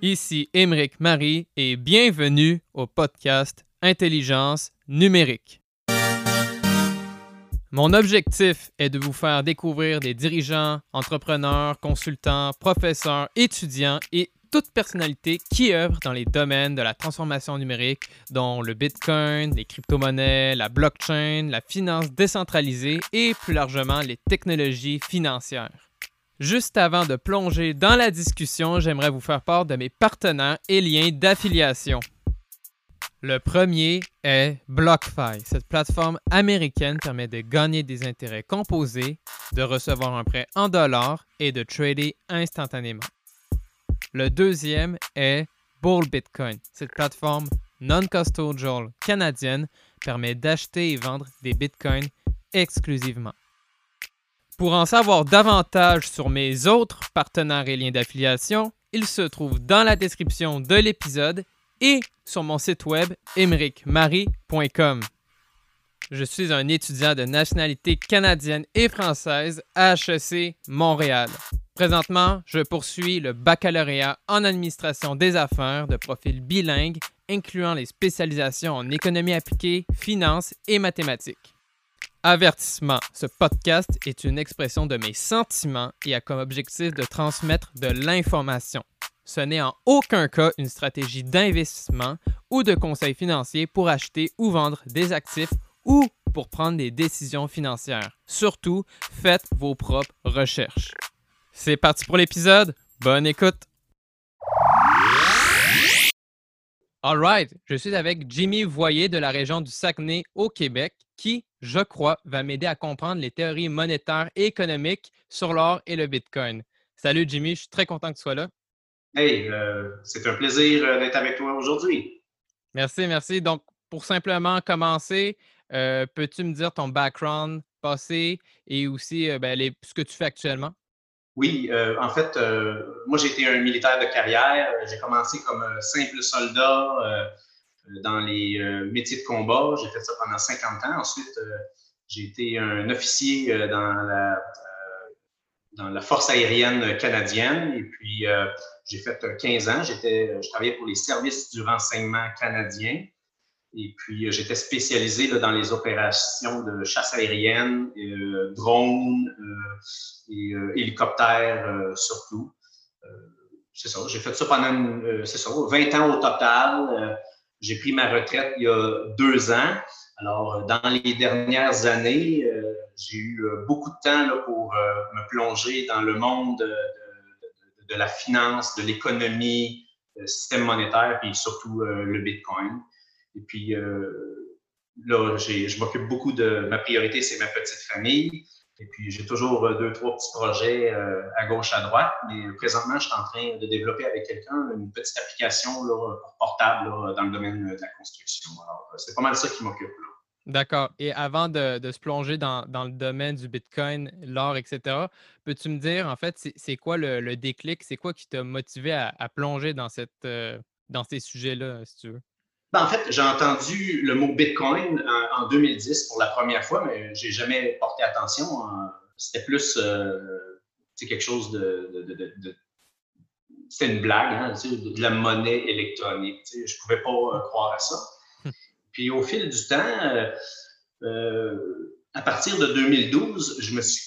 Ici Émeric Marie et bienvenue au podcast Intelligence numérique. Mon objectif est de vous faire découvrir des dirigeants, entrepreneurs, consultants, professeurs, étudiants et toute personnalité qui œuvre dans les domaines de la transformation numérique, dont le Bitcoin, les crypto-monnaies, la blockchain, la finance décentralisée et plus largement les technologies financières. Juste avant de plonger dans la discussion, j'aimerais vous faire part de mes partenaires et liens d'affiliation. Le premier est BlockFi. Cette plateforme américaine permet de gagner des intérêts composés, de recevoir un prêt en dollars et de trader instantanément. Le deuxième est Bull Bitcoin. Cette plateforme non-custodial canadienne permet d'acheter et vendre des bitcoins exclusivement. Pour en savoir davantage sur mes autres partenaires et liens d'affiliation, ils se trouvent dans la description de l'épisode et sur mon site web emericmarie.com. Je suis un étudiant de nationalité canadienne et française à HEC Montréal. Présentement, je poursuis le baccalauréat en administration des affaires de profil bilingue, incluant les spécialisations en économie appliquée, finance et mathématiques. Avertissement, ce podcast est une expression de mes sentiments et a comme objectif de transmettre de l'information. Ce n'est en aucun cas une stratégie d'investissement ou de conseil financier pour acheter ou vendre des actifs ou pour prendre des décisions financières. Surtout, faites vos propres recherches. C'est parti pour l'épisode. Bonne écoute. All right, je suis avec Jimmy Voyer de la région du Saguenay au Québec qui, je crois, va m'aider à comprendre les théories monétaires et économiques sur l'or et le Bitcoin. Salut Jimmy, je suis très content que tu sois là. Hey, euh, c'est un plaisir euh, d'être avec toi aujourd'hui. Merci, merci. Donc, pour simplement commencer, euh, peux-tu me dire ton background passé et aussi ben, ce que tu fais actuellement? Oui, en fait, moi j'ai été un militaire de carrière. J'ai commencé comme simple soldat dans les euh, métiers de combat. J'ai fait ça pendant 50 ans. Ensuite, euh, j'ai été un officier euh, dans la, dans la force aérienne canadienne. Et puis, j'ai fait 15 ans. Je travaillais pour les services du renseignement canadien. Et puis, j'étais spécialisé dans les opérations de chasse aérienne, drones et hélicoptères surtout. c'est ça. J'ai fait ça pendant, c'est ça, 20 ans au total. J'ai pris ma retraite il y a deux ans. Alors, dans les dernières années, euh, j'ai eu euh, beaucoup de temps pour euh, me plonger dans le monde de, la finance, de l'économie, du système monétaire, puis surtout le Bitcoin. Et puis, là, je m'occupe beaucoup de ma priorité, c'est ma petite famille. Et puis, j'ai toujours euh, deux, trois petits projets euh, à gauche, à droite. Mais présentement, je suis en train de développer avec quelqu'un une petite application portable dans le domaine de la construction. Alors, c'est pas mal ça qui m'occupe. D'accord. Et avant de, se plonger dans, le domaine du Bitcoin, l'or, etc., peux-tu me dire, en fait, c'est quoi le, déclic? C'est quoi qui t'a motivé à, plonger dans, cette, euh, dans ces sujets-là, si tu veux? Ben, en fait, j'ai entendu le mot Bitcoin en, 2010 pour la première fois, mais j'ai jamais porté attention. C'était plus euh, quelque chose de, c'était une blague, hein, de la monnaie électronique. Je ne pouvais pas euh, croire à ça. Puis au fil du temps, euh, à partir de 2012,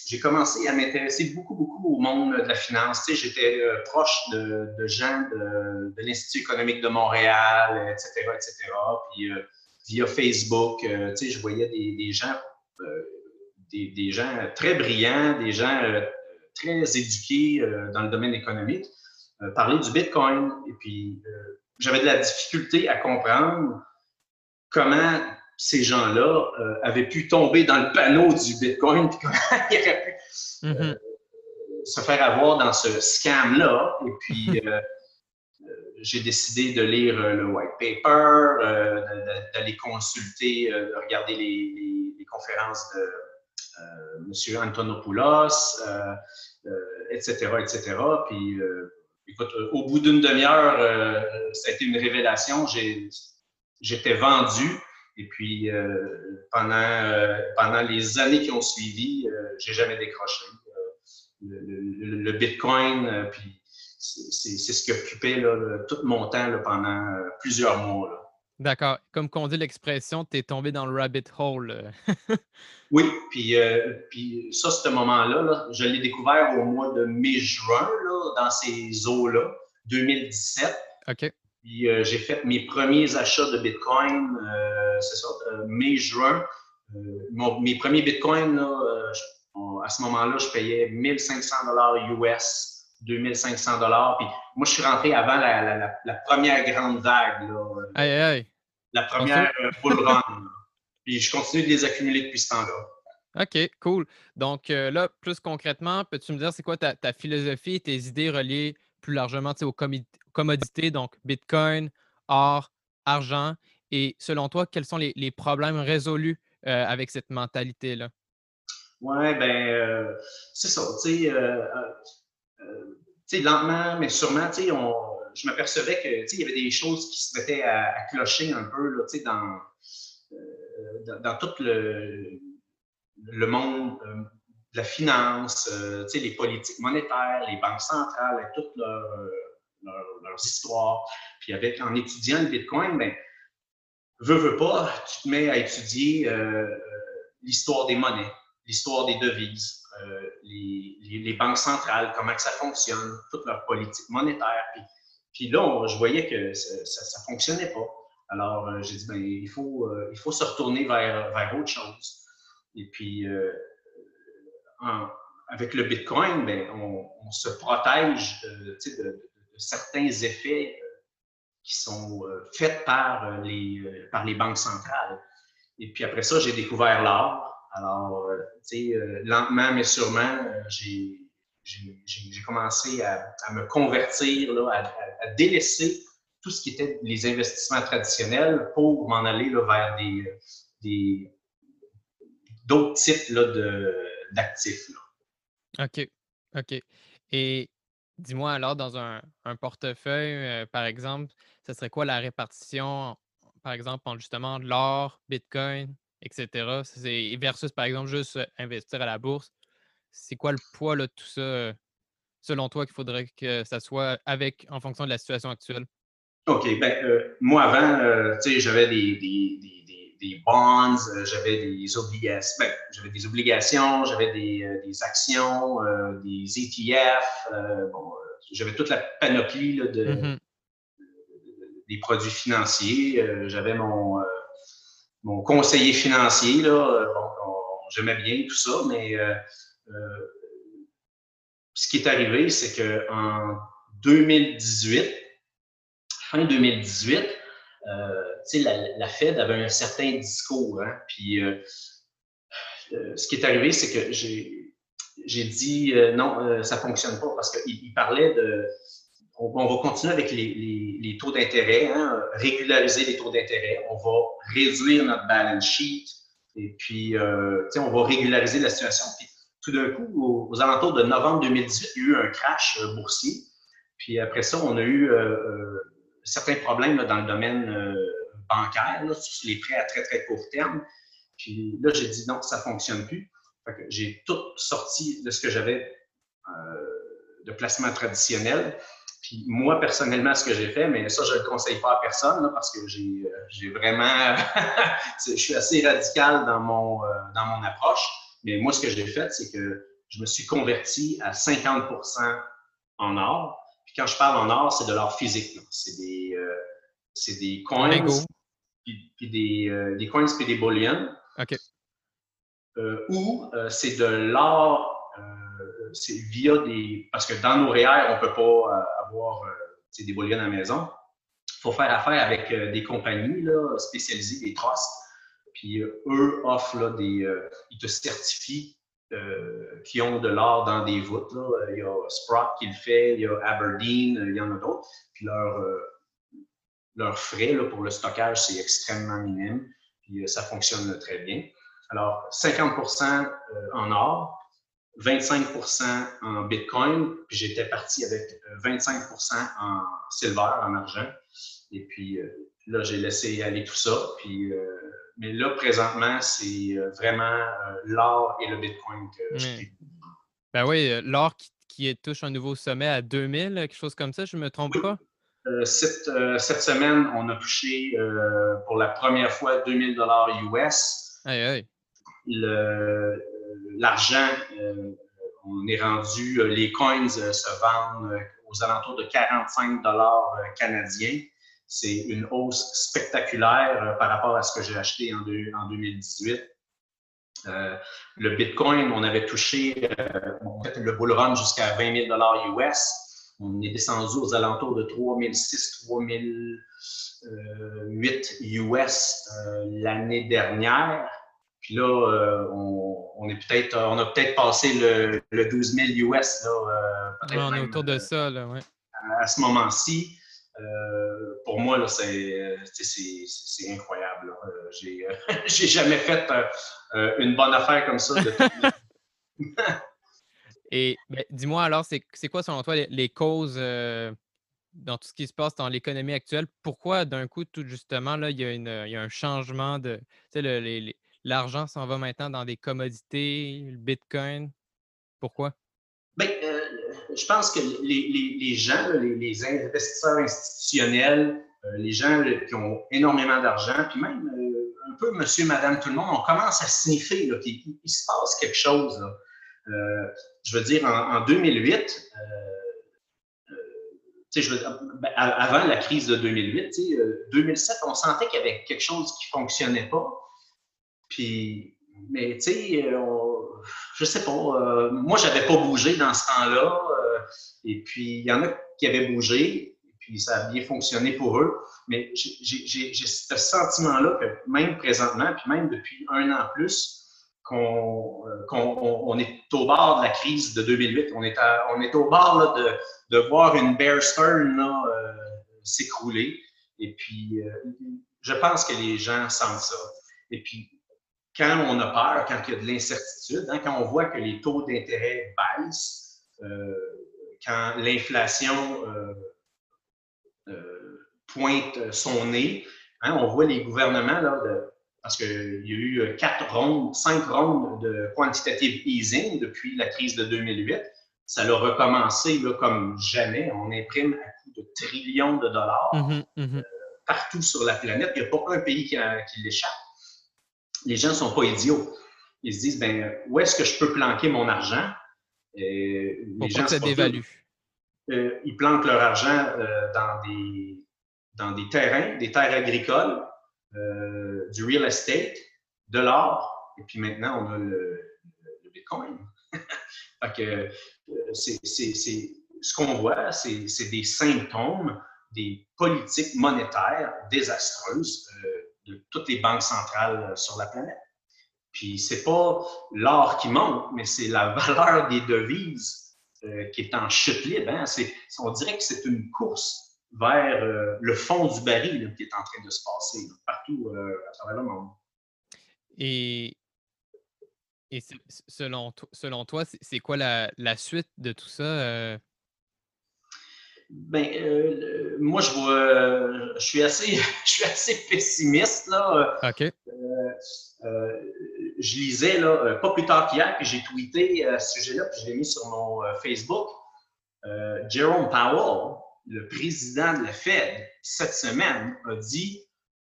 j'ai commencé à m'intéresser beaucoup, beaucoup au monde de la finance. Tu sais, J'étais euh, proche de, gens de, l'Institut économique de Montréal, etc., etc. Puis euh, via Facebook, euh, tu sais, je voyais des, gens, des, gens très brillants, des gens très éduqués dans le domaine économique, parler du Bitcoin. Et puis, j'avais de la difficulté à comprendre comment ces gens-là euh, avaient pu tomber dans le panneau du Bitcoin, puis comment ils auraient pu euh, mm-hmm. se faire avoir dans ce scam-là. Et puis, euh, j'ai décidé de lire le white paper, d'aller consulter, de regarder les, conférences de M. Antonopoulos, etc., etc. Puis, écoute, au bout d'une demi-heure, ça a été une révélation. J'étais vendu. Et puis, euh, pendant, euh, pendant les années qui ont suivi, euh, j'ai jamais décroché. Le, Bitcoin, puis c'est ce qui occupait tout mon temps pendant plusieurs mois. D'accord. Comme qu'on dit l'expression, tu es tombé dans le rabbit hole. oui, puis, puis ça, ce moment-là, je l'ai découvert au mois de mai-juin, dans ces eaux-là, 2017. OK. Puis j'ai fait mes premiers achats de Bitcoin, c'est ça, mai-juin. mes premiers Bitcoins, là, à ce moment-là, je payais 1500 dollars US, 2500 dollars. Puis moi, je suis rentré avant la, première grande vague. Là, La première euh, bull run. Puis je continue de les accumuler depuis ce temps-là. OK, cool. Donc euh, là, plus concrètement, peux-tu me dire c'est quoi ta, philosophie et tes idées reliées plus largement aux commodités, donc Bitcoin, or, argent, et selon toi, quels sont les, problèmes résolus euh, avec cette mentalité-là? Oui, ben, euh, c'est ça. Tu sais, euh, euh, lentement, mais sûrement, tu sais, je m'apercevais que, il y avait des choses qui se mettaient à, clocher un peu, là, sais, dans, dans, tout le, le monde de la finance, les politiques monétaires, les banques centrales, avec leurs histoires. Puis avec, en étudiant le Bitcoin, ben, veux, veux pas, tu te mets à étudier l'histoire des monnaies l'histoire des devises, euh, les, banques centrales, comment que ça fonctionne, toute leur politique monétaire. Puis, là, je voyais que ça ne fonctionnait pas. Alors, euh, j'ai dit, ben, il, faut, euh, il faut se retourner vers, vers autre chose. Et puis, avec le Bitcoin, ben, on, se protège de, certains effets qui sont faits par les, par les banques centrales. Et puis après ça, j'ai découvert l'art. Alors, euh, tu sais, euh, lentement mais sûrement, euh, j'ai commencé à, me convertir, là, à, délaisser tout ce qui était les investissements traditionnels pour m'en aller vers des, d'autres types d'actifs. OK. OK. Et dis-moi alors, dans un, portefeuille, par exemple, ce serait quoi la répartition, par exemple, entre justement l'or, Bitcoin, etc. Versus, par exemple, juste investir à la bourse. C'est quoi le poids de tout ça, selon toi, qu'il faudrait que ça soit avec en fonction de la situation actuelle? OK. Ben, moi, avant, j'avais des, bonds, j'avais des obligations. Ben, j'avais des obligations, j'avais des, actions, des ETF. bon, j'avais toute la panoplie de, mmh des produits financiers. j'avais mon mon conseiller financier, là, euh, j'aimais bien tout ça, mais euh, euh, ce qui est arrivé, c'est qu'en 2018, fin 2018, la, la, Fed avait un certain discours. Hein, puis ce qui est arrivé, c'est que j'ai dit non, ça ne fonctionne pas parce qu'il parlait de on, va continuer avec les, taux d'intérêt, hein, régulariser les taux d'intérêt. On va réduire notre balance sheet et puis euh, on va régulariser la situation. Puis, tout d'un coup, aux, alentours de novembre 2018, il y a eu un crash euh, boursier. Puis après ça, on a eu euh, certains problèmes dans le domaine bancaire, sur les prêts à très, très court terme. Puis là, j'ai dit non, ça ne fonctionne plus. J'ai tout sorti de ce que j'avais de placement traditionnel. Puis moi, personnellement, ce que j'ai fait, mais ça, je ne le conseille pas à personne parce que j'ai euh, vraiment. je suis assez radical dans mon, euh, dans mon approche. Mais moi, ce que j'ai fait, c'est que je me suis converti à 50 en or. Puis quand je parle en or, c'est de l'or physique. C'est des, euh, des coins, puis, des, des coins puis des bullions. OK. ou c'est de l'or c'est via des. Parce que dans nos REER, on ne peut pas euh, avoir euh, des bouillons à la maison. Il faut faire affaire avec euh, des compagnies là, spécialisées, des trusts. Puis eux offrent là, des. ils te certifient qui ont de l'or dans des voûtes. Là. Il y a Sprott qui le fait, il y a Aberdeen, il y en a d'autres. Puis leur, leurs frais là, pour le stockage, c'est extrêmement minime. Puis ça fonctionne très bien. Alors, 50% en or, 25% en Bitcoin, puis j'étais parti avec 25% euh, en silver, en argent. Et puis euh, là, j'ai laissé aller tout ça. Puis, euh, mais là, présentement, c'est vraiment l'or et le Bitcoin que je Ben oui, l'or qui, qui touche un nouveau sommet à 2000, quelque chose comme ça, je ne me trompe pas? Cette, cette, semaine, on a touché pour la première fois 2000 dollars US. Aïe, aïe. L'argent, on est rendu, les coins se vendent aux alentours de 45 dollars canadiens. C'est une hausse spectaculaire par rapport à ce que j'ai acheté en, en 2018. Euh, le Bitcoin, on avait touché euh, le bull run jusqu'à 20 000 US. On est descendu aux alentours de 3006, 3008 US l'année dernière. Puis là, euh, on, est peut-être, on a peut-être passé le, 12 000 US. Là, on est autour de ça, là, ouais. à, ce moment-ci. pour moi, c'est incroyable. J'ai jamais fait euh, une bonne affaire comme ça. Et ben, dis-moi alors, c'est quoi selon toi les, causes euh, dans tout ce qui se passe dans l'économie actuelle? Pourquoi d'un coup, tout justement, là, il y a, un changement de. Tu sais, l'argent s'en va maintenant dans des commodités, le Bitcoin? Pourquoi? Bien, euh, je pense que les, gens, les, investisseurs institutionnels, les gens qui ont énormément d'argent, puis même un peu monsieur, madame, tout le monde, on commence à sniffer qu'il il, se passe quelque chose. Euh, je veux dire, en, 2008, euh, euh, ben, avant la crise de 2008, 2007, on sentait qu'il y avait quelque chose qui ne fonctionnait pas. Puis, mais tu sais, je sais pas, moi, je n'avais pas bougé dans ce temps-là. et puis, il y en a qui avaient bougé, et puis ça a bien fonctionné pour eux. Mais j'ai ce sentiment-là que même présentement, puis même depuis un an plus, qu'on on, est au bord de la crise de 2008. On est, au bord de, de, voir une bear stern euh, s'écrouler. Et puis, euh, je pense que les gens sentent ça. Et puis, quand on a peur, quand il y a de l'incertitude, hein, quand on voit que les taux d'intérêt baissent, euh, quand l'inflation pointe son nez. Hein, on voit les gouvernements, là, parce qu'il y a eu euh, quatre rondes, cinq rondes de quantitative easing depuis la crise de 2008. Ça a recommencé là, comme jamais. On imprime à coût de trillions de dollars mm-hmm, mm-hmm. Euh, partout sur la planète. Il n'y a pas un pays qui, l'échappe. Les gens ne sont pas idiots. Ils se disent, ben, où est-ce que je peux planquer mon argent? Et les gens ça dévalue. Euh, ils planquent leur argent dans des dans des terrains, des terres agricoles, euh, du real estate, de l'or, et puis maintenant, on a le, Bitcoin. fait que, euh, c'est, ce qu'on voit, c'est des symptômes des politiques monétaires désastreuses euh, de toutes les banques centrales sur la planète. Puis c'est pas l'or qui monte, mais c'est la valeur des devises qui est en chute libre. Hein. On dirait que c'est une course vers euh, le fond du baril qui est en train de se passer partout euh, à travers le monde. Et, et selon, selon toi, c'est quoi la, la, suite de tout ça? Euh? Ben, moi, je vois, je suis assez, je suis assez pessimiste là. Ok. je lisais là, pas plus tard qu'hier que j'ai tweeté à ce sujet-là, puis je l'ai mis sur mon Facebook. Jerome Powell, le président de la Fed, cette semaine, a dit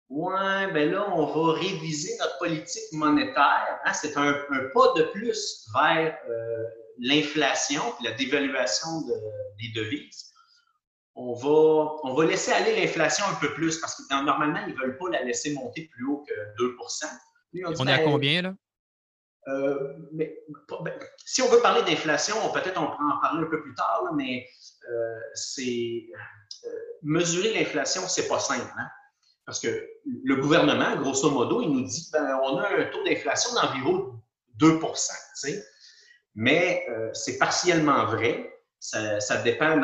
Ouais, ben là, on va réviser notre politique monétaire. Hein, c'est un, pas de plus vers euh, l'inflation et la dévaluation des devises. On va, on va laisser aller l'inflation un peu plus parce que normalement, ils ne veulent pas la laisser monter plus haut que 2% on, est à ben, combien, là? Euh, mais, ben, si on veut parler d'inflation, peut-être on pourra en parler un peu plus tard, mais euh, c'est euh, mesurer l'inflation, c'est pas simple. Hein? Parce que le gouvernement, grosso modo, il nous dit ben, on a un taux d'inflation d'environ 2% Mais c'est partiellement vrai. Ça, dépend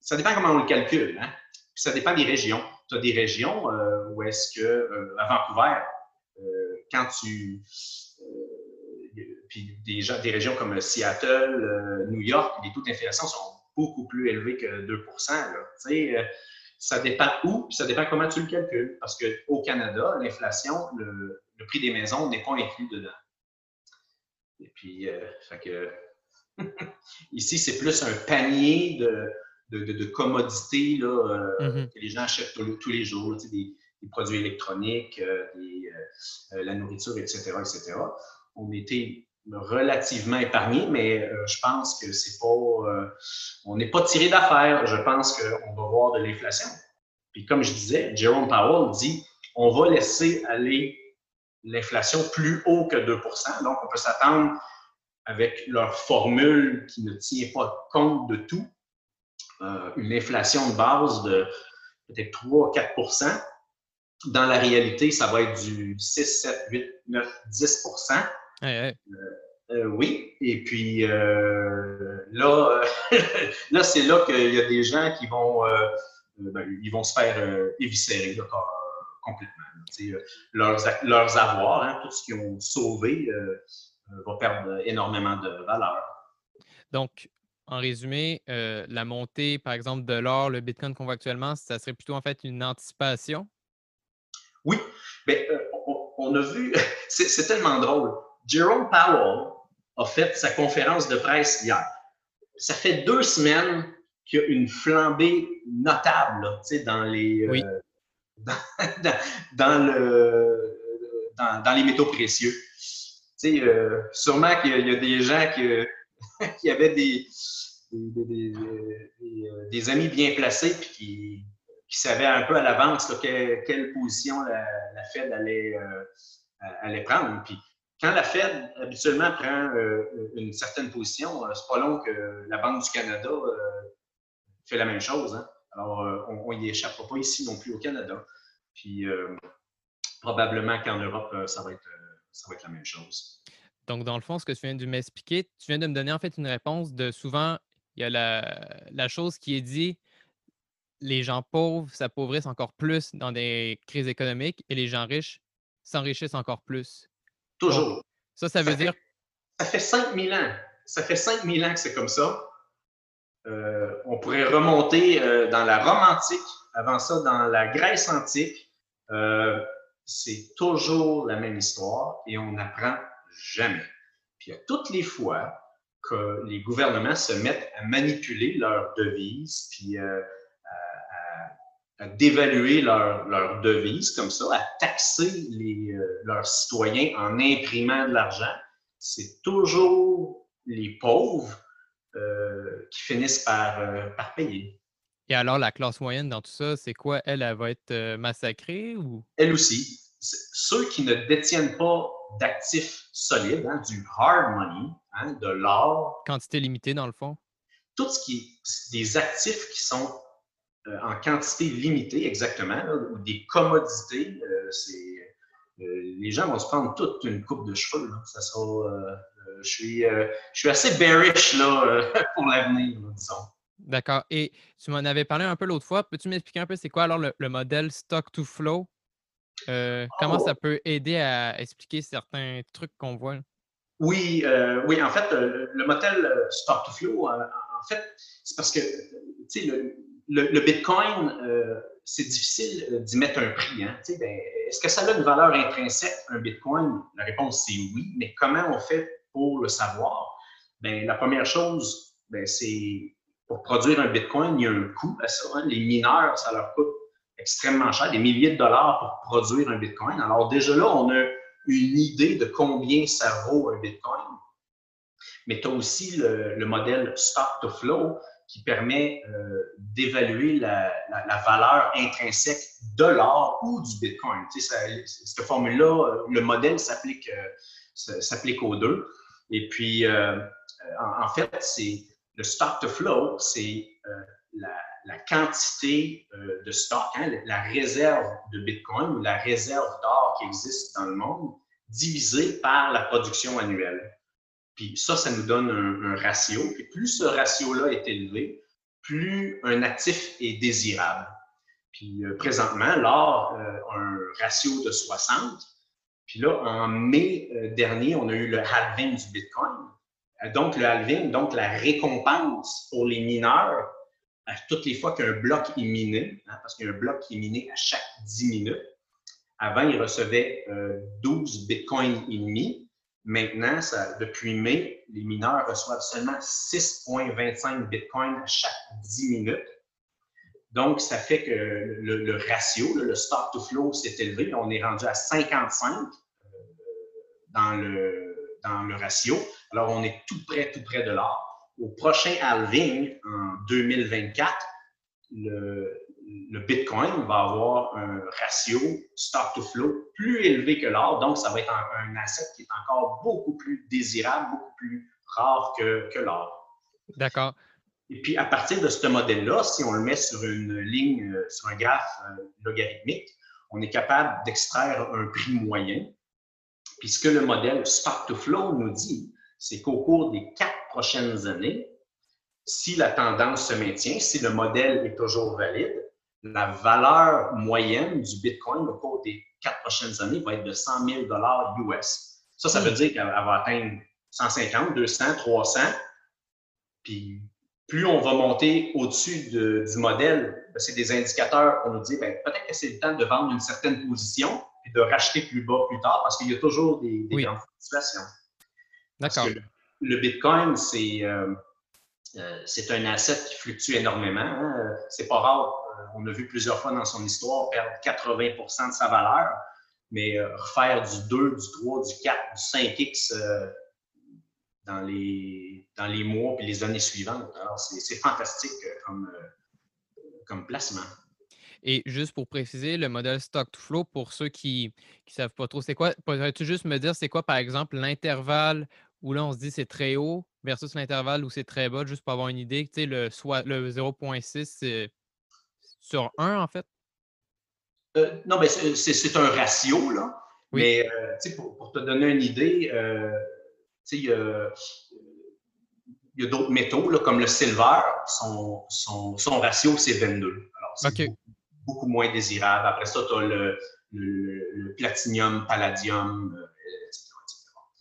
ça dépend comment on le calcule. Hein? ça dépend des régions. Tu as des régions où est-ce que, à Vancouver, quand tu puis des, des régions comme Seattle, euh, New York, les taux d'inflation sont beaucoup plus élevés que 2 là. Euh, ça dépend où, puis ça dépend comment tu le calcules. Parce qu'au Canada, l'inflation, le, prix des maisons n'est pas inclus dedans. Et puis, euh, fait que, Ici, c'est plus un panier de, de, commodités là, euh, mm-hmm. que les gens achètent tous, les jours, des, produits électroniques, euh, euh, la nourriture, etc., etc. On était relativement épargné, mais je pense que c'est pas, on n'est pas tiré d'affaire. Je pense qu'on va voir de l'inflation. Puis comme je disais, Jerome Powell dit, on va laisser aller l'inflation plus haut que 2% Donc, on peut s'attendre avec leur formule qui ne tient pas compte de tout, euh, une inflation de base de peut-être 3, 4% Dans la réalité, ça va être du 6, 7, 8, 9, 10 oui, et puis euh, là, là c'est là qu'il y a des gens qui vont, euh, ben, ils vont se faire éviscérer complètement. leurs, leurs avoirs, hein, tout ce qu'ils ont sauvé, va perdre énormément de valeur. Donc, en résumé, euh, la montée, par exemple, de l'or, le Bitcoin qu'on voit actuellement, ça serait plutôt en fait une anticipation? Oui, mais euh, on, a vu, c'est tellement drôle. Jerome Powell a fait sa conférence de presse hier. Ça fait deux semaines qu'il y a une flambée notable dans les euh, dans, le dans, les métaux précieux. sûrement qu'il y, a des gens qui, qui avaient des, euh, des, amis bien placés puis qui, savaient un peu à l'avance quelle, position la, Fed allait, euh, allait, prendre. Puis quand la Fed habituellement prend euh, une certaine position, c'est pas long que la Banque du Canada fait la même chose. Hein. Alors, on n'y échappera pas ici non plus au Canada. Puis probablement qu'en Europe, ça, va être, ça va être la même chose. Donc, dans le fond, ce que tu viens de m'expliquer, tu viens de me donner en fait une réponse de souvent il y a la, chose qui est dit, les gens pauvres s'appauvrissent encore plus dans des crises économiques et les gens riches s'enrichissent encore plus. Toujours. ça, ça veut dire. ça fait 5000 ans. Ça fait 5000 ans que c'est comme ça. Euh, on pourrait remonter euh, dans la Rome antique, avant ça, dans la Grèce antique. Euh, c'est toujours la même histoire et on n'apprend jamais. Puis a toutes les fois que les gouvernements se mettent à manipuler leurs devises, puis à, dévaluer leurs leur devises comme ça, à taxer les, euh, leurs citoyens en imprimant de l'argent, c'est toujours les pauvres euh, qui finissent par, par, payer. Et alors, la classe moyenne dans tout ça, c'est quoi? Elle, elle va être massacrée ou? Elle aussi. Ceux qui ne détiennent pas d'actifs solides, hein, du hard money, hein, de l'or. Quantité limitée, dans le fond. Tout ce qui est des actifs qui sont euh, en quantité limitée, exactement, ou des commodités, euh, euh, les gens vont se prendre toute une coupe de cheveux. Ça je, suis, je suis assez bearish là, pour l'avenir, disons. D'accord. Et tu m'en avais parlé un peu l'autre fois. Peux-tu m'expliquer un peu c'est quoi alors le modèle stock to flow? Euh, comment ça oh! peut aider à expliquer certains trucs qu'on voit? Oui, euh, oui, en fait, le, modèle euh, stock to flow, en fait, c'est parce que le, le, Bitcoin, c'est difficile d'y mettre un prix. Hein, ben, Est-ce que ça a une valeur intrinsèque, un Bitcoin? La réponse, c'est oui, mais comment on fait pour le savoir? Ben, la première chose, ben, c'est pour produire un Bitcoin, il y a un coût à ça. Hein. Les mineurs, ça leur coûte extrêmement cher, des milliers de dollars pour produire un Bitcoin. Alors déjà là, on a une idée de combien ça vaut un Bitcoin. Mais tu as aussi le, modèle stock to flow qui permet euh, d'évaluer la, valeur intrinsèque de l'or ou du Bitcoin. Tu sais, cette formule-là, euh, le modèle s'applique euh, aux deux. Et puis, en, en, fait, c'est le stock to flow, c'est la, quantité euh, de stock, hein, la réserve de Bitcoin ou la réserve d'or qui existe dans le monde, divisée par la production annuelle. Puis ça, ça nous donne un, ratio. Puis plus ce ratio-là est élevé, plus un actif est désirable. Puis euh, présentement, l'or euh, a un ratio de 60. Puis là, en mai dernier, on a eu le halving du Bitcoin. Donc, le halving, donc la récompense pour les mineurs toutes les fois qu'un bloc est miné, hein, parce qu'il y a un bloc qui est miné à chaque 10 minutes. Avant, il recevait 12 bitcoins et demi. Maintenant, depuis mai, les mineurs reçoivent seulement 6,25 bitcoins à chaque 10 minutes. Donc, ça fait que le, ratio, le stock to flow s'est élevé. On est rendu à 55 euh, dans, le, dans le ratio. Alors, on est tout près, tout près de l'or. Au prochain halving, en 2024, le, le Bitcoin va avoir un ratio stock to flow plus élevé que l'or. Donc, ça va être un, asset qui est encore beaucoup plus désirable, beaucoup plus rare que, que l'or. D'accord. Et puis, à partir de ce modèle-là, si on le met sur une ligne, euh, sur un graphe euh, logarithmique, on est capable d'extraire un prix moyen. Puis, ce que le modèle stock to flow nous dit, c'est qu'au cours des quatre prochaines années, si la tendance se maintient, si le modèle est toujours valide, la valeur moyenne du Bitcoin au cours des quatre prochaines années va être de 100 000 US. Ça, ça veut dire qu'elle va atteindre 150, 200, 300. Puis plus on va monter au-dessus du modèle, ben, c'est des indicateurs qu'on nous dit ben, peut-être que c'est le temps de vendre une certaine position et de racheter plus bas plus tard parce qu'il y a toujours des, grandes fluctuations. D'accord. Le, Bitcoin, c'est euh, euh, c'est un asset qui fluctue énormément. Hein. C'est pas rare on a vu plusieurs fois dans son histoire perdre 80% de sa valeur, mais euh, refaire du 2, du 3, du 4, du 5X euh, dans, les, mois et les années suivantes. C'est fantastique comme, comme placement. Et juste pour préciser, le modèle stock to flow, pour ceux qui ne savent pas trop, c'est quoi? Pourrais-tu juste me dire, c'est quoi, par exemple, l'intervalle où là, on se dit c'est très haut versus l'intervalle où c'est très bas, juste pour avoir une idée? Tu sais, le, le 0.6, sur 1, en fait? Euh, non, mais c'est un ratio, là. Mais euh, pour, pour, te donner une idée, euh, il y a, d'autres métaux, là, comme le silver, son, son, son ratio, c'est 22. Alors, c'est beaucoup, moins désirable. Après ça, tu as le, le, platinium, palladium, etc.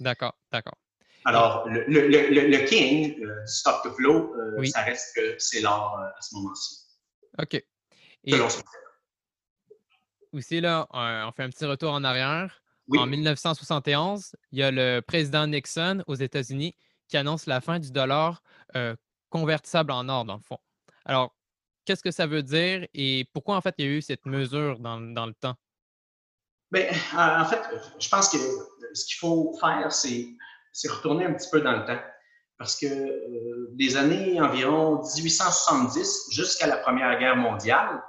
D'accord, d'accord. Alors, le, le, king du stock to flow, ça reste que c'est l'or à ce moment-ci. OK. Aussi, là, on fait un petit retour en arrière. En 1971, il y a le président Nixon aux États-Unis qui annonce la fin du dollar euh, convertissable en or, dans le fond. Alors, qu'est-ce que ça veut dire et pourquoi, en fait, il y a eu cette mesure dans, le temps? Bien, en fait, je pense que ce qu'il faut faire, c'est retourner un petit peu dans le temps. Parce que euh, des années environ 1870 jusqu'à la Première Guerre mondiale,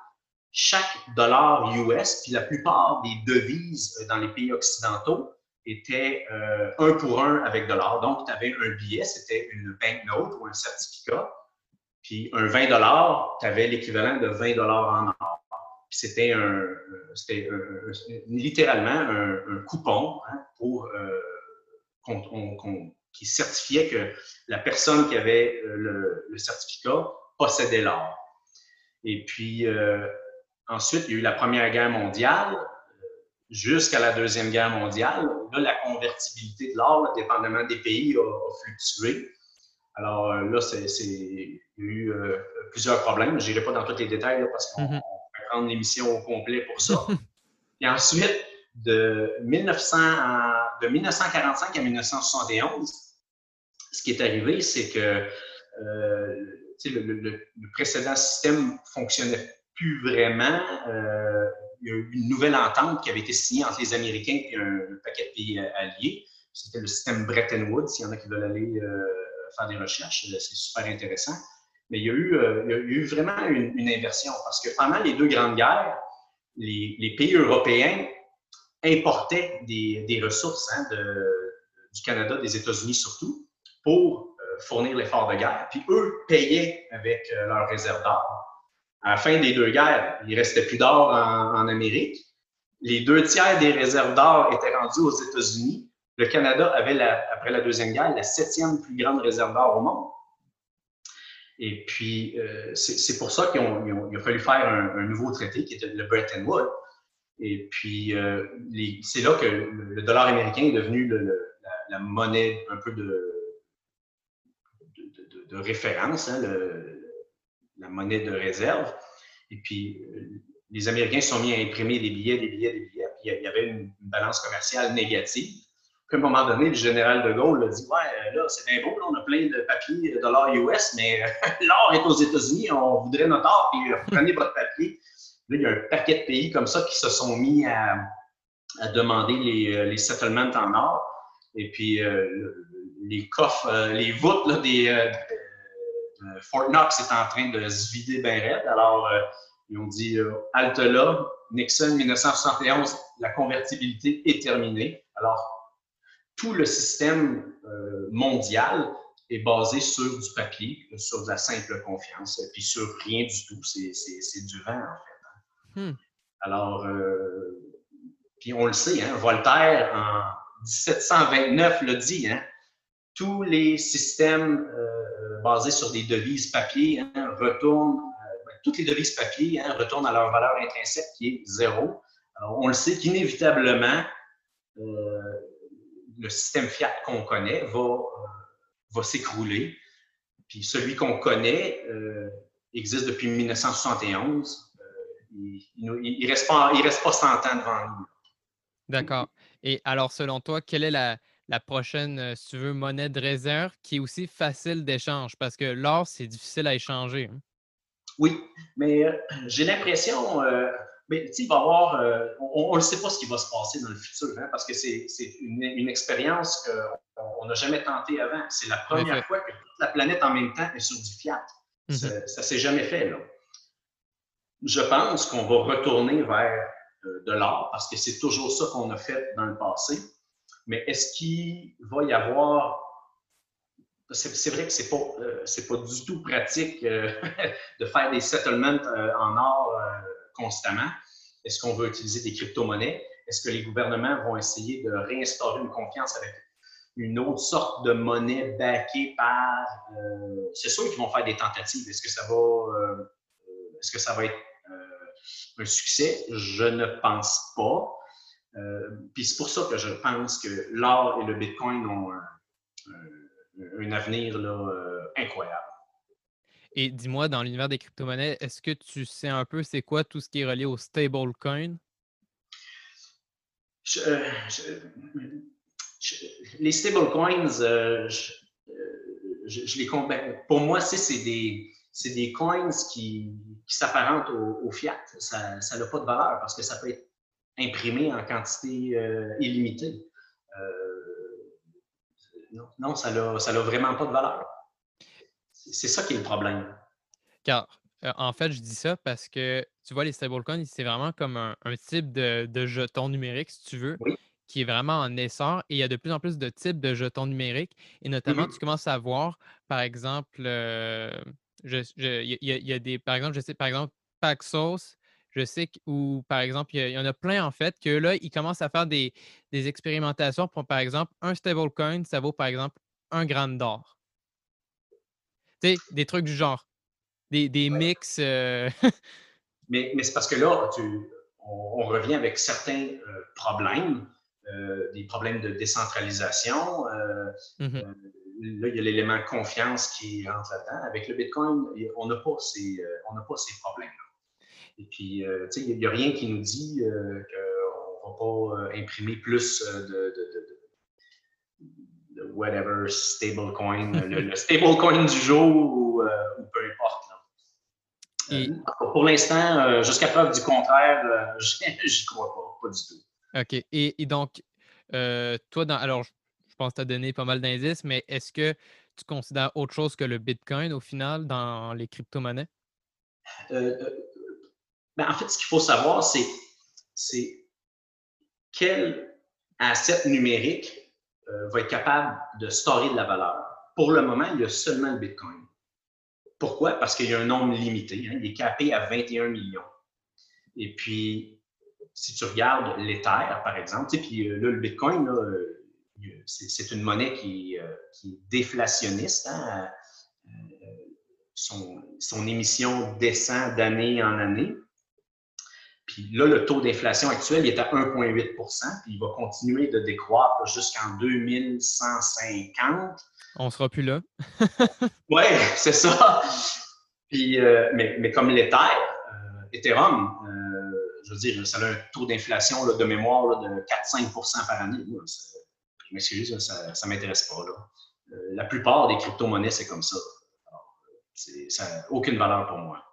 chaque dollar US, puis la plupart des devises euh, dans les pays occidentaux étaient euh, un pour un avec dollar. Donc, tu avais un billet, c'était une banknote ou un certificat, puis un 20 dollars, tu avais l'équivalent de 20 dollars en or. Puis c'était un, c'était littéralement un, coupon hein, qui certifiait que la personne qui avait euh, le, certificat possédait l'or. Et puis, euh, ensuite, il y a eu la Première Guerre mondiale jusqu'à la Deuxième Guerre mondiale. Là, la convertibilité de l'or, dépendamment des pays, a, fluctué. Alors euh, là, c'est, il y a eu plusieurs problèmes. Je n'irai pas dans tous les détails parce qu'on mm-hmm. va prendre l'émission au complet pour ça. Et ensuite, de, 1900 de 1945 à 1971, ce qui est arrivé, c'est que euh, le, précédent système fonctionnait plus vraiment. Euh, il y a eu une nouvelle entente qui avait été signée entre les Américains et un, paquet de pays alliés. C'était le système Bretton Woods. S'il y en a qui veulent aller euh, faire des recherches, c'est super intéressant. Mais il y a eu, vraiment une, inversion parce que pendant les deux grandes guerres, les, pays européens importaient des, ressources hein, du Canada, des États-Unis surtout pour euh, fournir l'effort de guerre. Puis eux payaient avec euh, leurs réserves d'or. À la fin des deux guerres, il restait plus d'or en, Amérique. Les deux tiers des réserves d'or étaient rendus aux États-Unis. Le Canada avait, après la Deuxième Guerre, la septième plus grande réserve d'or au monde. Et puis, euh, c'est pour ça qu'il a fallu faire un, nouveau traité qui était le Bretton Woods. Et puis, c'est là que le, dollar américain est devenu la, monnaie un peu de, de référence, hein, la monnaie de réserve. Et puis, euh, les Américains se sont mis à imprimer des billets, des billets, des billets. Puis il y avait une, balance commerciale négative. à un moment donné, le général de Gaulle a dit Ouais, là, c'est bien beau, là, on a plein de papiers de l'or US, mais l'or est aux États-Unis, on voudrait notre or, puis prenez votre papier. Là, il y a un paquet de pays comme ça qui se sont mis à, demander les, les, settlements en or. Et puis, les coffres, les voûtes là, des, Fort Knox est en train de se vider bien raide. Alors, ils ont dit halte là, Nixon 1971, la convertibilité est terminée. Alors, tout le système euh, mondial est basé sur du papier, sur de la simple confiance, puis sur rien du tout. C'est du vent, en fait. Hein. Hmm. Alors, euh, puis on le sait, hein, Voltaire, en 1729, l'a dit, hein, tous les systèmes euh, basés sur des devises papier hein, retournent toutes les devises papier hein, retournent à leur valeur intrinsèque qui est zéro. On le sait qu'inévitablement, euh, le système fiat qu'on connaît va, euh, va s'écrouler. Puis celui qu'on connaît euh, existe depuis 1971. il ne reste, reste pas 100 ans devant nous. D'accord. Et alors, selon toi, quelle est la, la prochaine, si tu veux, monnaie de réserve qui est aussi facile d'échange? Parce que l'or, c'est difficile à échanger. Hein. Oui, mais euh, j'ai l'impression, euh, mais il va y avoir, euh, on ne sait pas ce qui va se passer dans le futur, hein, parce que c'est une, une, expérience qu'on n'a jamais tentée avant. C'est la première fois que toute la planète en même temps est sur du fiat. Mm-hmm. Ça ne s'est jamais fait. Là. Je pense qu'on va retourner vers de l'or, parce que c'est toujours ça qu'on a fait dans le passé. Mais est-ce qu'il va y avoir c'est vrai que c'est pas euh, pas du tout pratique euh, de faire des settlements euh, en or constamment. Est-ce qu'on veut utiliser des crypto-monnaies? Est-ce que les gouvernements vont essayer de réinstaurer une confiance avec une autre sorte de monnaie backée par. c'est sûr qu'ils vont faire des tentatives. Est-ce que ça est-ce que ça va être un succès? Je ne pense pas. Puis c'est pour ça que je pense que l'or et le Bitcoin ont un avenir là, euh, incroyable. Et dis-moi, dans l'univers des crypto-monnaies, est-ce que tu sais un peu c'est quoi tout ce qui est relié au stablecoin? Euh, les stablecoins, euh, je, les. Ben, pour moi, c'est des, des coins qui, qui s'apparentent au, fiat. Ça n'a pas de valeur parce que ça peut être imprimé en quantité illimitée non, ça n'a vraiment pas de valeur. C'est ça qui est le problème. Car, euh, en fait, je dis ça parce que, tu vois, les stablecoins, c'est vraiment comme un, type de, de, jeton numérique, si tu veux, qui est vraiment en essor. Et il y a de plus en plus de types de jetons numériques. Et notamment, mm-hmm. tu commences à voir, par exemple, euh, il y, a des, par exemple, je sais, par exemple, Paxos, je sais où, par exemple, il y, en a plein, en fait, que là, ils commencent à faire des, expérimentations pour, par exemple, un stablecoin, ça vaut, par exemple, un gramme d'or. Tu sais, des trucs du genre. Des, mix. Euh, mais, c'est parce que là, on, revient avec certains euh, problèmes, euh, des problèmes de décentralisation. Mmh là, il y a l'élément confiance qui rentre là-dedans. Avec le Bitcoin, on n'a pas ces, pas ces problèmes-là. Et puis, euh, tu sais, il n'y a, rien qui nous dit euh, qu'on ne va pas euh, imprimer plus de, whatever stablecoin, le, le stablecoin du jour ou, peu importe. pour l'instant, jusqu'à preuve du contraire, je n'y crois pas, pas du tout. OK. Et, donc, toi, dans, alors, je pense que tu as donné pas mal d'indices, mais est-ce que tu considères autre chose que le Bitcoin au final dans les crypto-monnaies? Ben, en fait, ce qu'il faut savoir, c'est quel asset numérique euh, va être capable de storer de la valeur. Pour le moment, il y a seulement le Bitcoin. Pourquoi? Parce qu'il y a un nombre limité. Hein. il est capé à 21 millions. Et puis, si tu regardes l'Ether, par exemple, euh, là, le Bitcoin, euh, c'est une monnaie qui, est déflationniste. Hein. Son, émission descend d'année en année. Puis là, le taux d'inflation actuel est à 1,8% puis il va continuer de décroître jusqu'en 2150. On sera plus là. oui, c'est ça. Puis, euh, mais, mais, comme l'Ether, euh, Ethereum, euh, je veux dire, ça a un taux d'inflation de mémoire de 4-5% par année. m'excuse, ça ne m'intéresse pas. la plupart des crypto-monnaies, c'est comme ça. ça n'a aucune valeur pour moi.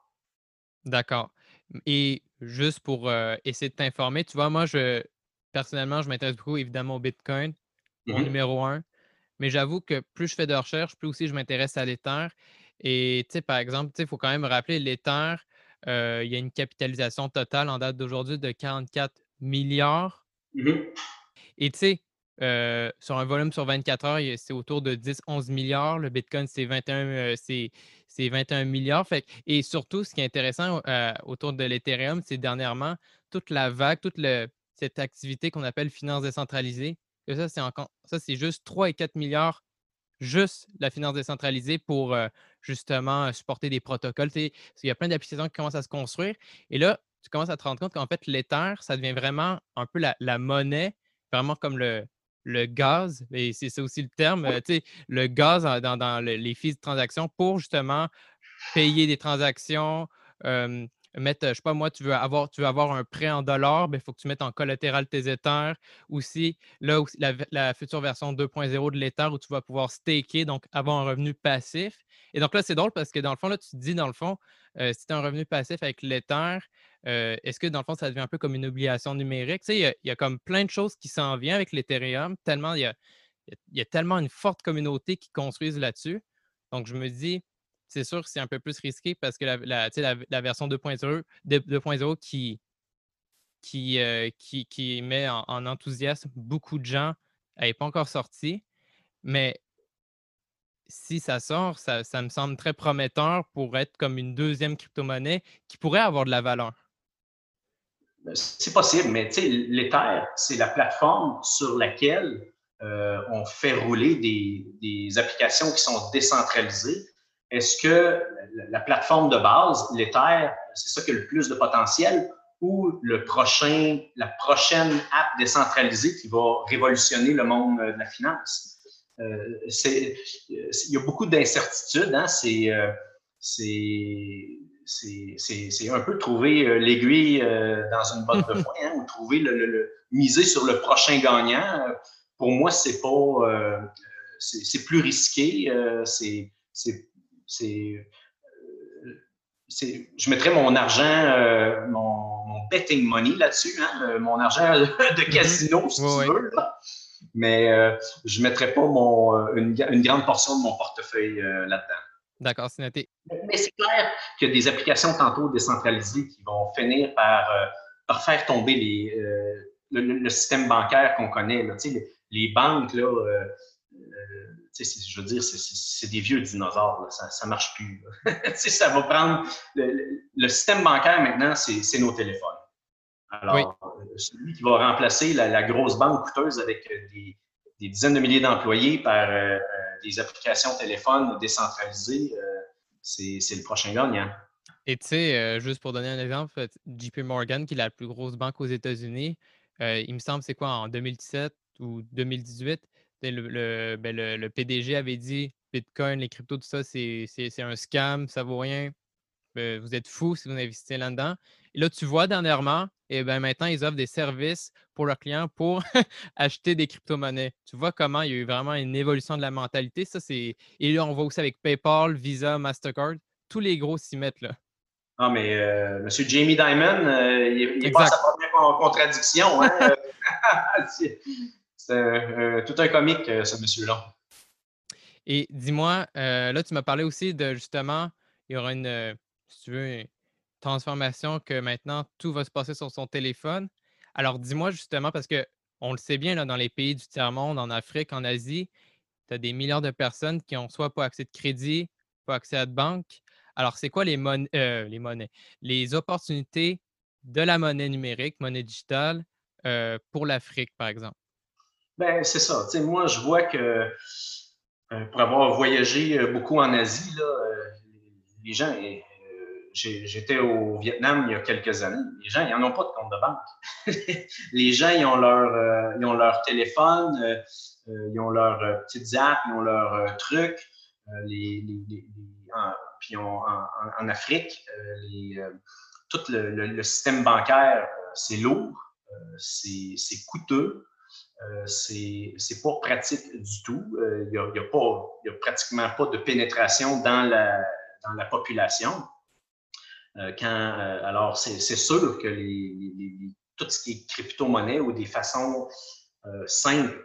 D'accord. Et juste pour essayer de t'informer, tu vois, moi, je personnellement, je m'intéresse beaucoup évidemment au Bitcoin, mon mmh numéro un. Mais j'avoue que plus je fais de recherche, plus aussi je m'intéresse à l'Ether. Et tu sais, par exemple, il faut quand même rappeler l'Ether, il y a une capitalisation totale en date d'aujourd'hui de 44 milliards. Mmh Et tu sais, sur un volume sur 24 heures, c'est autour de 10-11 milliards. Le Bitcoin, c'est 21, c'est, 21 milliards. Fait, et surtout, ce qui est intéressant autour de l'Ethereum, c'est dernièrement toute la vague, toute cette activité qu'on appelle finance décentralisée. Ça, c'est ça, c'est juste 3 et 4 milliards, juste la finance décentralisée pour justement supporter des protocoles. Il y a plein d'applications qui commencent à se construire. Et là, tu commences à te rendre compte qu'en fait, l'Ether, ça devient vraiment un peu la monnaie, vraiment comme le, le gaz, et c'est ça aussi le terme, euh, le gaz dans, les fees de transaction pour justement payer des transactions, mettre, je sais pas moi, tu veux avoir, tu veux avoir un prêt en dollars, il ben, faut que tu mettes en collatéral tes Ethers. Aussi, là, aussi, la, future version 2.0 de l'Ether où tu vas pouvoir staker, donc avoir un revenu passif. Et donc là, c'est drôle parce que dans le fond, là, tu te dis, dans le fond, euh, si tu as un revenu passif avec l'Ether, euh, est-ce que dans le fond, ça devient un peu comme une obligation numérique? Il y, a, comme plein de choses qui s'en viennent avec l'Ethereum, tellement il y a, tellement une forte communauté qui construisent là-dessus. Donc, je me dis, c'est sûr que c'est un peu plus risqué parce que la, version 2.0 qui, euh, qui, qui, met en, enthousiasme beaucoup de gens, n'est pas encore sortie. Mais si ça sort, ça, ça, me semble très prometteur pour être comme une deuxième crypto-monnaie qui pourrait avoir de la valeur. C'est possible, mais l'Ether, c'est la plateforme sur laquelle euh, on fait rouler des, applications qui sont décentralisées. Est-ce que la plateforme de base, l'Ether, c'est ça qui a le plus de potentiel ou le prochain, la prochaine app décentralisée qui va révolutionner le monde de la finance? Euh, il y a beaucoup d'incertitudes. Hein? Euh, c'est un peu trouver euh, l'aiguille euh, dans une botte de foin hein, ou trouver le, miser sur le prochain gagnant. Pour moi, c'est pas euh, c'est plus risqué. c'est je mettrais mon argent, mon, betting money là-dessus, hein, mon argent de mm-hmm. casino, si tu veux. Mais je ne mettrais pas mon, une, une, grande portion de mon portefeuille là-dedans. D'accord, c'est noté. Mais c'est clair qu'il y a des applications tantôt décentralisées qui vont finir par, euh, faire tomber les, euh, le, système bancaire qu'on connaît. Là. Les, les, banques, là, euh, je veux dire, c'est des vieux dinosaures. Ça ne marche plus. ça va prendre. Le, système bancaire, maintenant, c'est nos téléphones. Alors, celui qui va remplacer la, grosse banque coûteuse avec des, des dizaines de milliers d'employés par des applications téléphones décentralisées, euh, c'est le prochain gagnant. Et tu sais, euh, juste pour donner un exemple, JP Morgan, qui est la plus grosse banque aux États-Unis, euh, il me semble, c'est quoi, en 2017 ou 2018, ben, le, le, PDG avait dit Bitcoin, les cryptos, tout ça, c'est un scam, ça vaut rien. Vous êtes fous si vous investissez là-dedans. Et là, tu vois dernièrement, et ben maintenant, ils offrent des services pour leurs clients pour acheter des crypto-monnaies. Tu vois comment il y a eu vraiment une évolution de la mentalité. Ça, c'est... Et là, on voit aussi avec PayPal, Visa, Mastercard, tous les gros s'y mettent là. Ah, mais euh, M. Jamie Dimon, euh, il n'est pas sa première contradiction. Hein? c'est euh, tout un comique, ce monsieur-là. Et dis-moi, là, tu m'as parlé aussi de justement, il y aura une, si tu veux, transformation que maintenant tout va se passer sur son téléphone. Alors dis-moi justement, parce que on le sait bien là, dans les pays du tiers-monde, en Afrique, en Asie, tu as des milliards de personnes qui ont soit pas accès de crédit, pas accès à de banque. Alors, c'est quoi les, euh, les monnaies, les opportunités de la monnaie numérique, monnaie digitale, euh, pour l'Afrique, par exemple? Ben, c'est ça. moi, je vois que euh, pour avoir voyagé beaucoup en Asie, les gens, j'étais au Vietnam il y a quelques années. Les gens, ils n'en ont pas de compte de banque. les gens, ils ont leur, euh, ils ont leur téléphone, euh, euh, ils ont leurs petites apps, ils ont leurs trucs. Les, en, puis en, Afrique, tout le, système bancaire, c'est lourd, c'est coûteux. euh, c'est pas pratique du tout. Il n'y a, y a pratiquement pas de pénétration dans la, dans la population. Quand, alors, c'est sûr que les, tout ce qui est crypto-monnaie ou des façons simples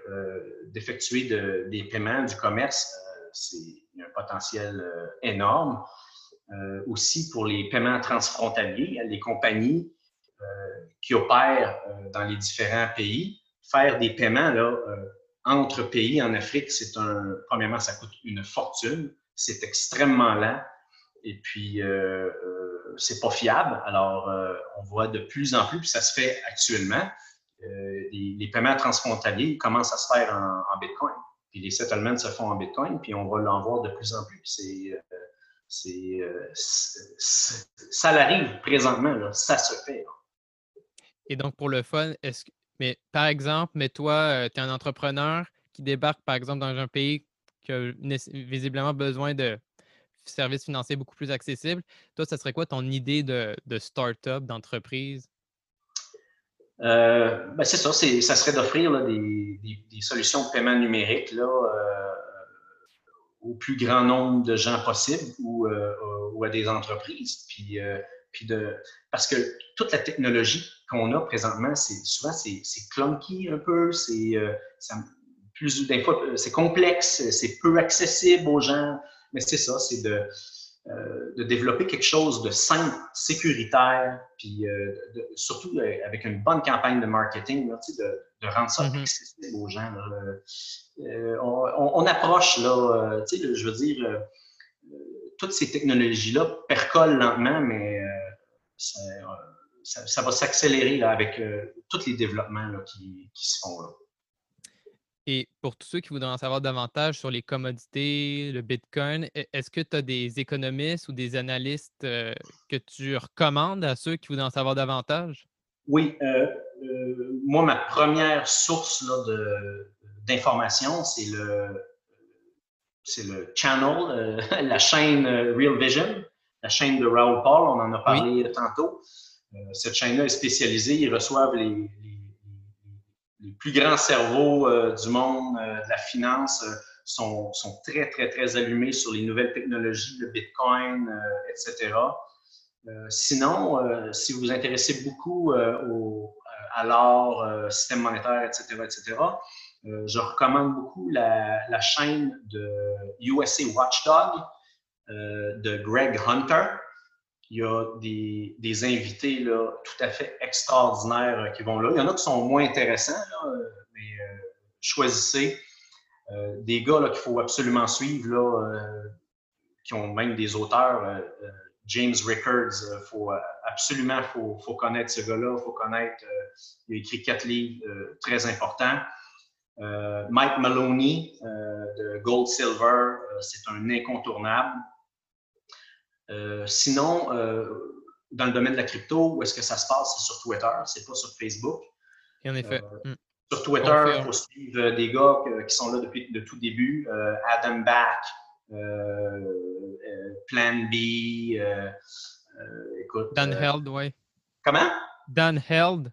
d'effectuer de, des paiements, du commerce, c'est un potentiel énorme. aussi pour les paiements transfrontaliers, les compagnies qui opèrent dans les différents pays, faire des paiements entre pays en Afrique, c'est. Premièrement, ça coûte une fortune. C'est extrêmement lent. Et puis, euh, euh, c'est pas fiable. Alors, on voit de plus en plus, puis ça se fait actuellement, les, paiements transfrontaliers commencent à se faire en, Bitcoin. Puis les settlements se font en Bitcoin, puis on va l'en voir de plus en plus. C'est, c'est, ça l'arrive présentement, là, ça se fait. Et donc, pour le fun, est-ce que, mais par exemple, mais toi, tu es un entrepreneur qui débarque, par exemple, dans un pays qui a visiblement besoin de services financiers beaucoup plus accessibles. Toi, ça serait quoi ton idée de, start-up, d'entreprise? Euh, ben c'est ça, ça serait d'offrir des, des, solutions de paiement numérique là, euh, au plus grand nombre de gens possible ou, euh, à des entreprises. Puis puis de, parce que toute la technologie qu'on a présentement, c'est souvent c'est, clunky un peu, c'est euh, plus c'est complexe, c'est peu accessible aux gens. Mais c'est ça, c'est de, euh, de développer quelque chose de simple, sécuritaire, puis euh, surtout avec une bonne campagne de marketing, de, de, rendre ça mm-hmm. accessible aux gens. On, on, approche là, je veux dire toutes ces technologies-là percolent lentement, mais euh, ça, va s'accélérer avec euh, tous les développements qui, se font. Là. Et pour tous ceux qui voudraient en savoir davantage sur les commodités, le Bitcoin, e, est-ce que tu as des économistes ou des analystes euh, que tu recommandes à ceux qui voudraient en savoir davantage? Oui. moi, ma première source d'information, c'est le, c'est le channel, la chaîne Real Vision la chaîne de Raoul Paul, on en a parlé tantôt. Euh, cette chaîne-là est spécialisée. Ils reçoivent les, plus grands cerveaux euh, du monde euh, de la finance. Sont, sont, très, très, très allumés sur les nouvelles technologies, le Bitcoin, etc. sinon, si vous vous intéressez beaucoup au, à l'art, système monétaire, etc., etc., je recommande beaucoup la, la, chaîne de USA Watchdog, euh, de Greg Hunter. Il y a des, invités là, tout à fait extraordinaires euh, qui vont là. Il y en a qui sont moins intéressants, euh, mais choisissez des gars qu'il faut absolument suivre, là, qui ont même des auteurs. James Rickards, il faut absolument faut, faut connaître ce gars-là, il faut connaître. il a écrit quatre livres très importants. Mike Maloney de Gold Silver, c'est un incontournable. Euh, sinon, euh, dans le domaine de la crypto, où est-ce que ça se passe? C'est sur Twitter, c'est pas sur Facebook. en effet. Euh, mm. Sur Twitter, il faut suivre des gars qui sont là depuis le tout début. Adam Back, Plan B, écoute. Dan Held, oui. Comment? Dan Held.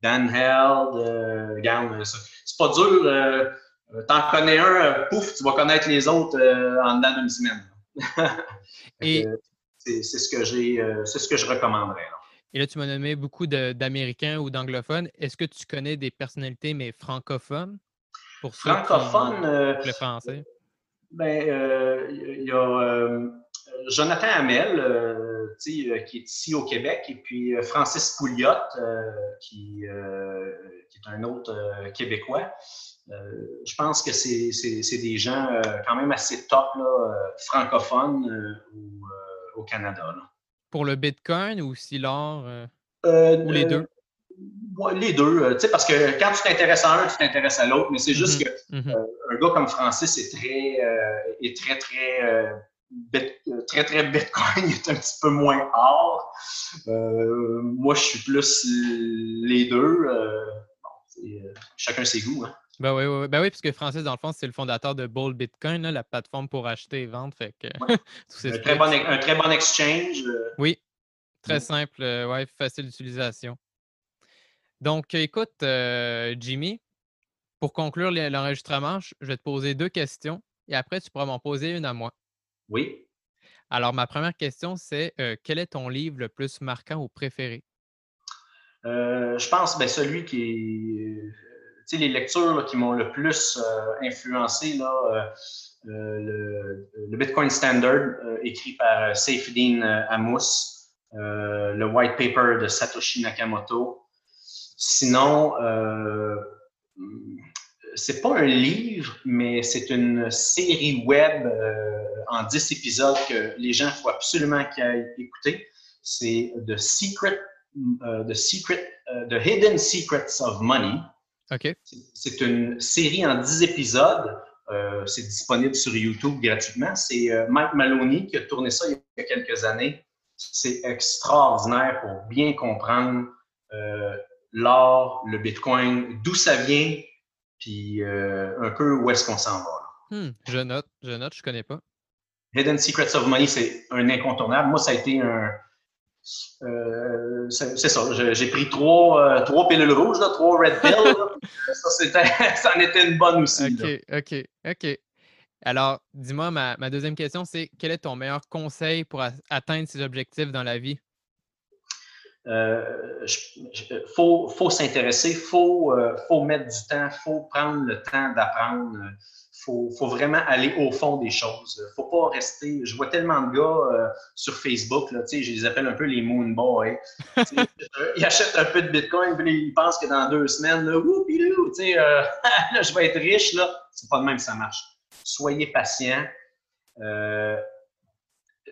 Dan Held, regarde, c'est pas dur. T'en connais un, pouf, tu vas connaître les autres en dedans d'une semaine. Et c'est ce que j'ai, euh, c'est ce que je recommanderais. Et là, tu m'as nommé beaucoup d'Américains ou d'anglophones. Est-ce que tu connais des personnalités, mais francophones? Pour francophones? Euh, le français. Ben, euh, il y a Jonathan Hamel, qui est ici au Québec, et puis Francis Pouliot, qui, qui, est un autre Québécois. je pense que c'est des gens quand même assez top, francophones au Canada. Pour le Bitcoin ou si l'or? Euh, euh, ou les deux? les deux, euh, parce que quand tu t'intéresses à un, tu t'intéresses à l'autre, mais c'est juste mm-hmm. que mm-hmm. un gars comme Francis est très, est très, très, très, très Bitcoin, il est un petit peu moins or. moi, je suis plus les deux. chacun ses goûts. Hein. Ben oui, oui, Ben oui, parce que Francis, dans le fond, c'est le fondateur de Bold Bitcoin, la plateforme pour acheter et vendre. Fait que, un, très bon, un, très bon, exchange. Euh. Oui, très simple, euh, ouais, facile d'utilisation. Donc, écoute, euh, Jimmy, Pour conclure l'enregistrement, je vais te poser deux questions et après, tu pourras m'en poser une à moi. Oui. Alors, ma première question, c'est quel est ton livre le plus marquant ou préféré? Je pense ben, celui qui est. Sais, les lectures qui m'ont le plus euh, influencé, là, le, Bitcoin Standard, écrit par Saifedean Amos, le white paper de Satoshi Nakamoto. Sinon, c'est pas un livre, mais c'est une série web euh, en 10 épisodes que les gens faut absolument qu'ils aillent écouter. C'est The Secret, euh, The Secret, euh, The Hidden Secrets of Money. OK. C'est une série en 10 épisodes. c'est disponible sur YouTube gratuitement. C'est Mike Maloney qui a tourné ça il y a quelques années. C'est extraordinaire pour bien comprendre l'or, le Bitcoin, d'où ça vient, puis euh, un peu où est-ce qu'on s'en va. Hmm, je note, je note, je connais pas. Hidden Secrets of Money, c'est un incontournable. Moi, ça a été un. Euh, c'est ça, j'ai pris trois, euh, trois pilules rouges, là, trois red pills. ça, ça en était une bonne aussi. OK, OK, OK. Alors, dis-moi, ma, ma, deuxième question, c'est quel est ton meilleur conseil pour atteindre ses objectifs dans la vie? il euh, faut, faut s'intéresser, il faut, euh, faut mettre du temps, il faut prendre le temps d'apprendre. Il faut, faut, vraiment aller au fond des choses. Il ne faut pas rester. Je vois tellement de gars euh, sur Facebook, là, je les appelle un peu les moon boys. ils achètent un peu de Bitcoin, puis ils pensent que dans deux semaines, là, là je vais être riche. Là. C'est pas de même que ça marche. Soyez patient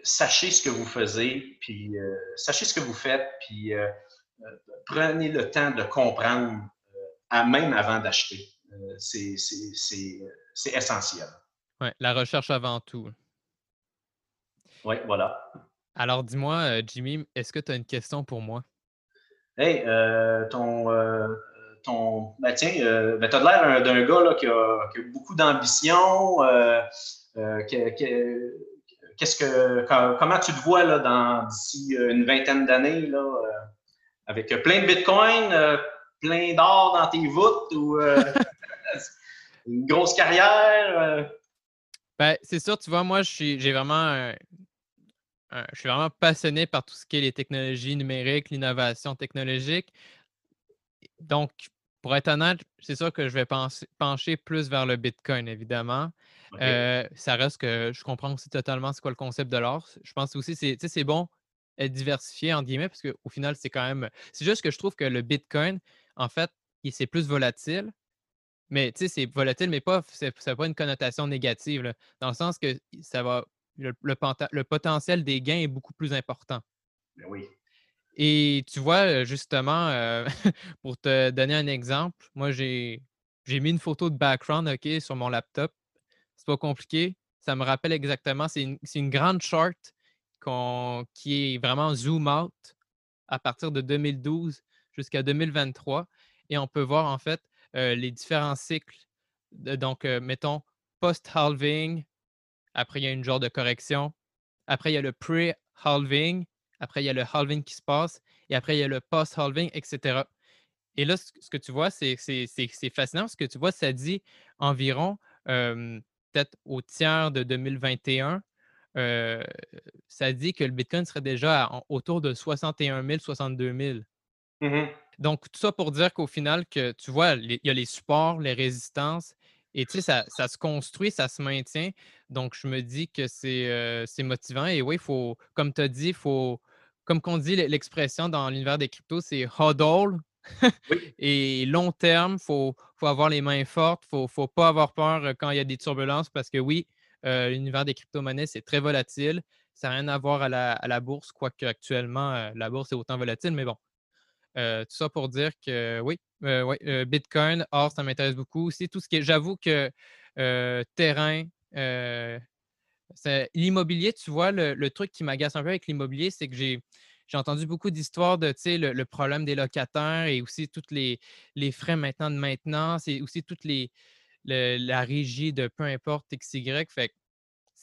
sachez ce que vous faites, puis euh, sachez ce que vous faites, puis euh, euh, prenez le temps de comprendre, même avant d'acheter. c'est essentiel. Oui, la recherche avant tout. Oui, voilà. Alors, dis-moi, Jimmy, est-ce que tu as une question pour moi? Hey, ton, ton. Ben tiens, ben, tu as l'air d'un gars qui a, qui, a, beaucoup d'ambition, qu'est-ce que, comment tu te vois là, dans, d'ici euh, une vingtaine d'années, là, euh, avec plein de bitcoins, euh, plein d'or dans tes voûtes ou une grosse carrière? Ben, c'est sûr, tu vois, moi, je suis, j'ai vraiment je suis vraiment passionné par tout ce qui est les technologies numériques, l'innovation technologique. Donc, pour être honnête, c'est sûr que je vais pencher plus vers le Bitcoin, évidemment. Euh, ça reste que je comprends aussi totalement c'est quoi le concept de l'or. Je pense aussi c'est c'est bon être diversifié entre guillemets parce qu'au final, c'est quand même. C'est juste que je trouve que le Bitcoin, en fait, c'est plus volatile. Mais tu sais, c'est volatile, mais pas, ça n'a pas une connotation négative, dans le sens que ça va. Le, le, potentiel des gains est beaucoup plus important. Ben oui. Et tu vois, justement, euh, pour te donner un exemple, moi, j'ai mis une photo de background, OK, sur mon laptop pas compliqué. Ça me rappelle exactement. C'est une, grande chart qui est vraiment zoom out à partir de 2012 jusqu'à 2023. Et on peut voir en fait euh, les différents cycles. donc, euh, mettons, post-halving. Après, il y a une genre de correction. Après, il y a le pre-halving. Après, il y a le halving qui se passe. Et après, il y a le post-halving, etc. Et là, ce que tu vois, c'est fascinant. Ce que tu vois, ça dit environ peut-être au tiers de 2021, ça dit que le Bitcoin serait déjà autour de 61 000, 62 000. Donc, tout ça pour dire qu'au final, que tu vois, il y a les supports, les résistances, et tu sais, ça, ça, se construit, ça se maintient. Donc, je me dis que c'est motivant. Et oui, il faut, comme tu as dit, il faut, comme qu'on dit l'expression dans l'univers des cryptos, c'est hodl, et long terme, il faut, avoir les mains fortes. Il ne faut, pas avoir peur euh, quand il y a des turbulences parce que oui, euh, l'univers des crypto-monnaies, c'est très volatile. Ça n'a rien à voir à la, bourse, quoique actuellement, euh, la bourse est autant volatile, mais bon. Tout ça pour dire que oui, Bitcoin, or, ça m'intéresse beaucoup. Aussi, tout ce. J'avoue que terrain, l'immobilier, tu vois, le truc qui m'agace un peu avec l'immobilier, c'est que j'ai j'ai entendu beaucoup d'histoires de le, le, problème des locataires et aussi tous les, les, frais maintenant de maintenance et aussi toute les, la régie de peu importe XY. Fait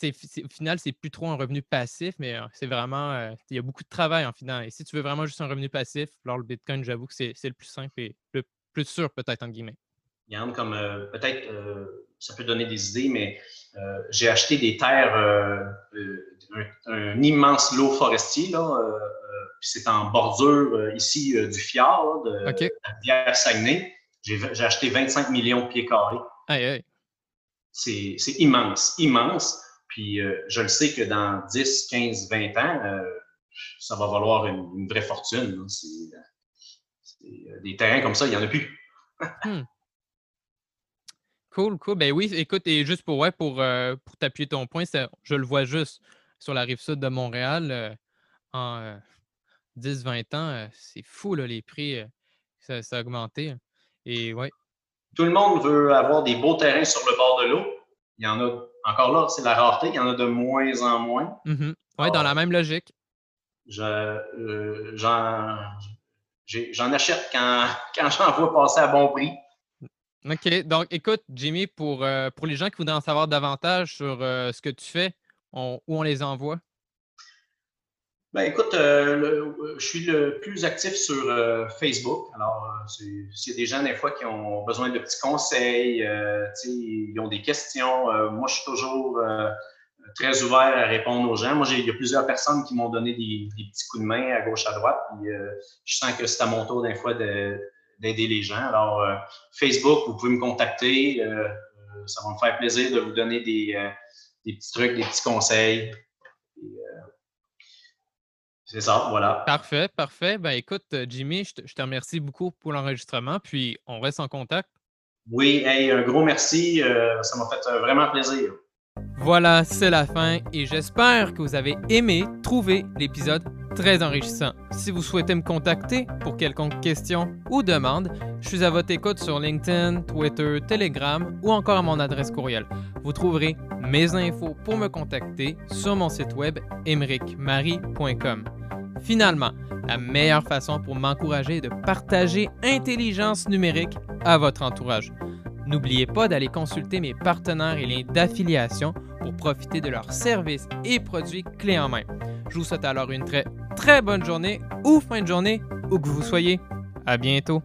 au final, c'est plus trop un revenu passif, mais c'est vraiment. Euh, il y a beaucoup de travail en final. Et si tu veux vraiment juste un revenu passif, alors le Bitcoin, j'avoue que c'est le plus simple et le plus sûr, peut-être, en guillemets. Yann, comme peut-être ça peut donner des idées, mais j'ai acheté des terres, un, immense lot forestier, là, c'est en bordure ici du fjord, de, la rivière Saguenay. J'ai acheté 25 millions de pieds carrés. Aïe, aïe. C'est immense, immense. Puis je le sais que dans 10, 15, 20 ans, ça va valoir une, vraie fortune. Euh, des terrains comme ça, il n'y en a plus. Hmm. Cool, cool. Ben oui, écoute, et juste pour, ouais, pour, euh, pour t'appuyer ton point, je le vois juste sur la rive sud de Montréal euh, en 10-20 ans. c'est fou, là, les prix. ça, a augmenté. Et ouais. Tout le monde veut avoir des beaux terrains sur le bord de l'eau. Il y en a, encore là, c'est la rareté, il y en a de moins en moins. Mm-hmm. Oui, dans la même logique. Euh, j'en achète quand, quand j'en vois passer à bon prix. OK. Donc, écoute, Jimmy, pour, euh, pour les gens qui voudraient en savoir davantage sur euh, ce que tu fais, où on les envoie? Ben, écoute, je suis le plus actif sur Facebook. Alors, y a des gens, des fois, qui ont besoin de petits conseils, ils ont des questions, moi, je suis toujours très ouvert à répondre aux gens. Moi, il y a plusieurs personnes qui m'ont donné des, petits coups de main à gauche, à droite. Puis, euh, je sens que c'est à mon tour, des fois, d'aider les gens. Alors, euh, Facebook, vous pouvez me contacter. Euh, ça va me faire plaisir de vous donner des, petits trucs, des petits conseils. C'est ça, voilà. Parfait, parfait. Ben écoute, Jimmy, je te, je te remercie beaucoup pour l'enregistrement, puis on reste en contact. Oui, hey, un gros merci. ça m'a fait vraiment plaisir. Voilà, c'est la fin et j'espère que vous avez aimé trouver l'épisode très enrichissant. Si vous souhaitez me contacter pour quelconque question ou demande, je suis à votre écoute sur LinkedIn, Twitter, Telegram ou encore à mon adresse courriel. Vous trouverez mes infos pour me contacter sur mon site web emericmarie.com. Finalement, la meilleure façon pour m'encourager est de partager intelligence numérique à votre entourage. N'oubliez pas d'aller consulter mes partenaires et liens d'affiliation pour profiter de leurs services et produits clés en main. Je vous souhaite alors une très très bonne journée ou fin de journée où que vous soyez. À bientôt.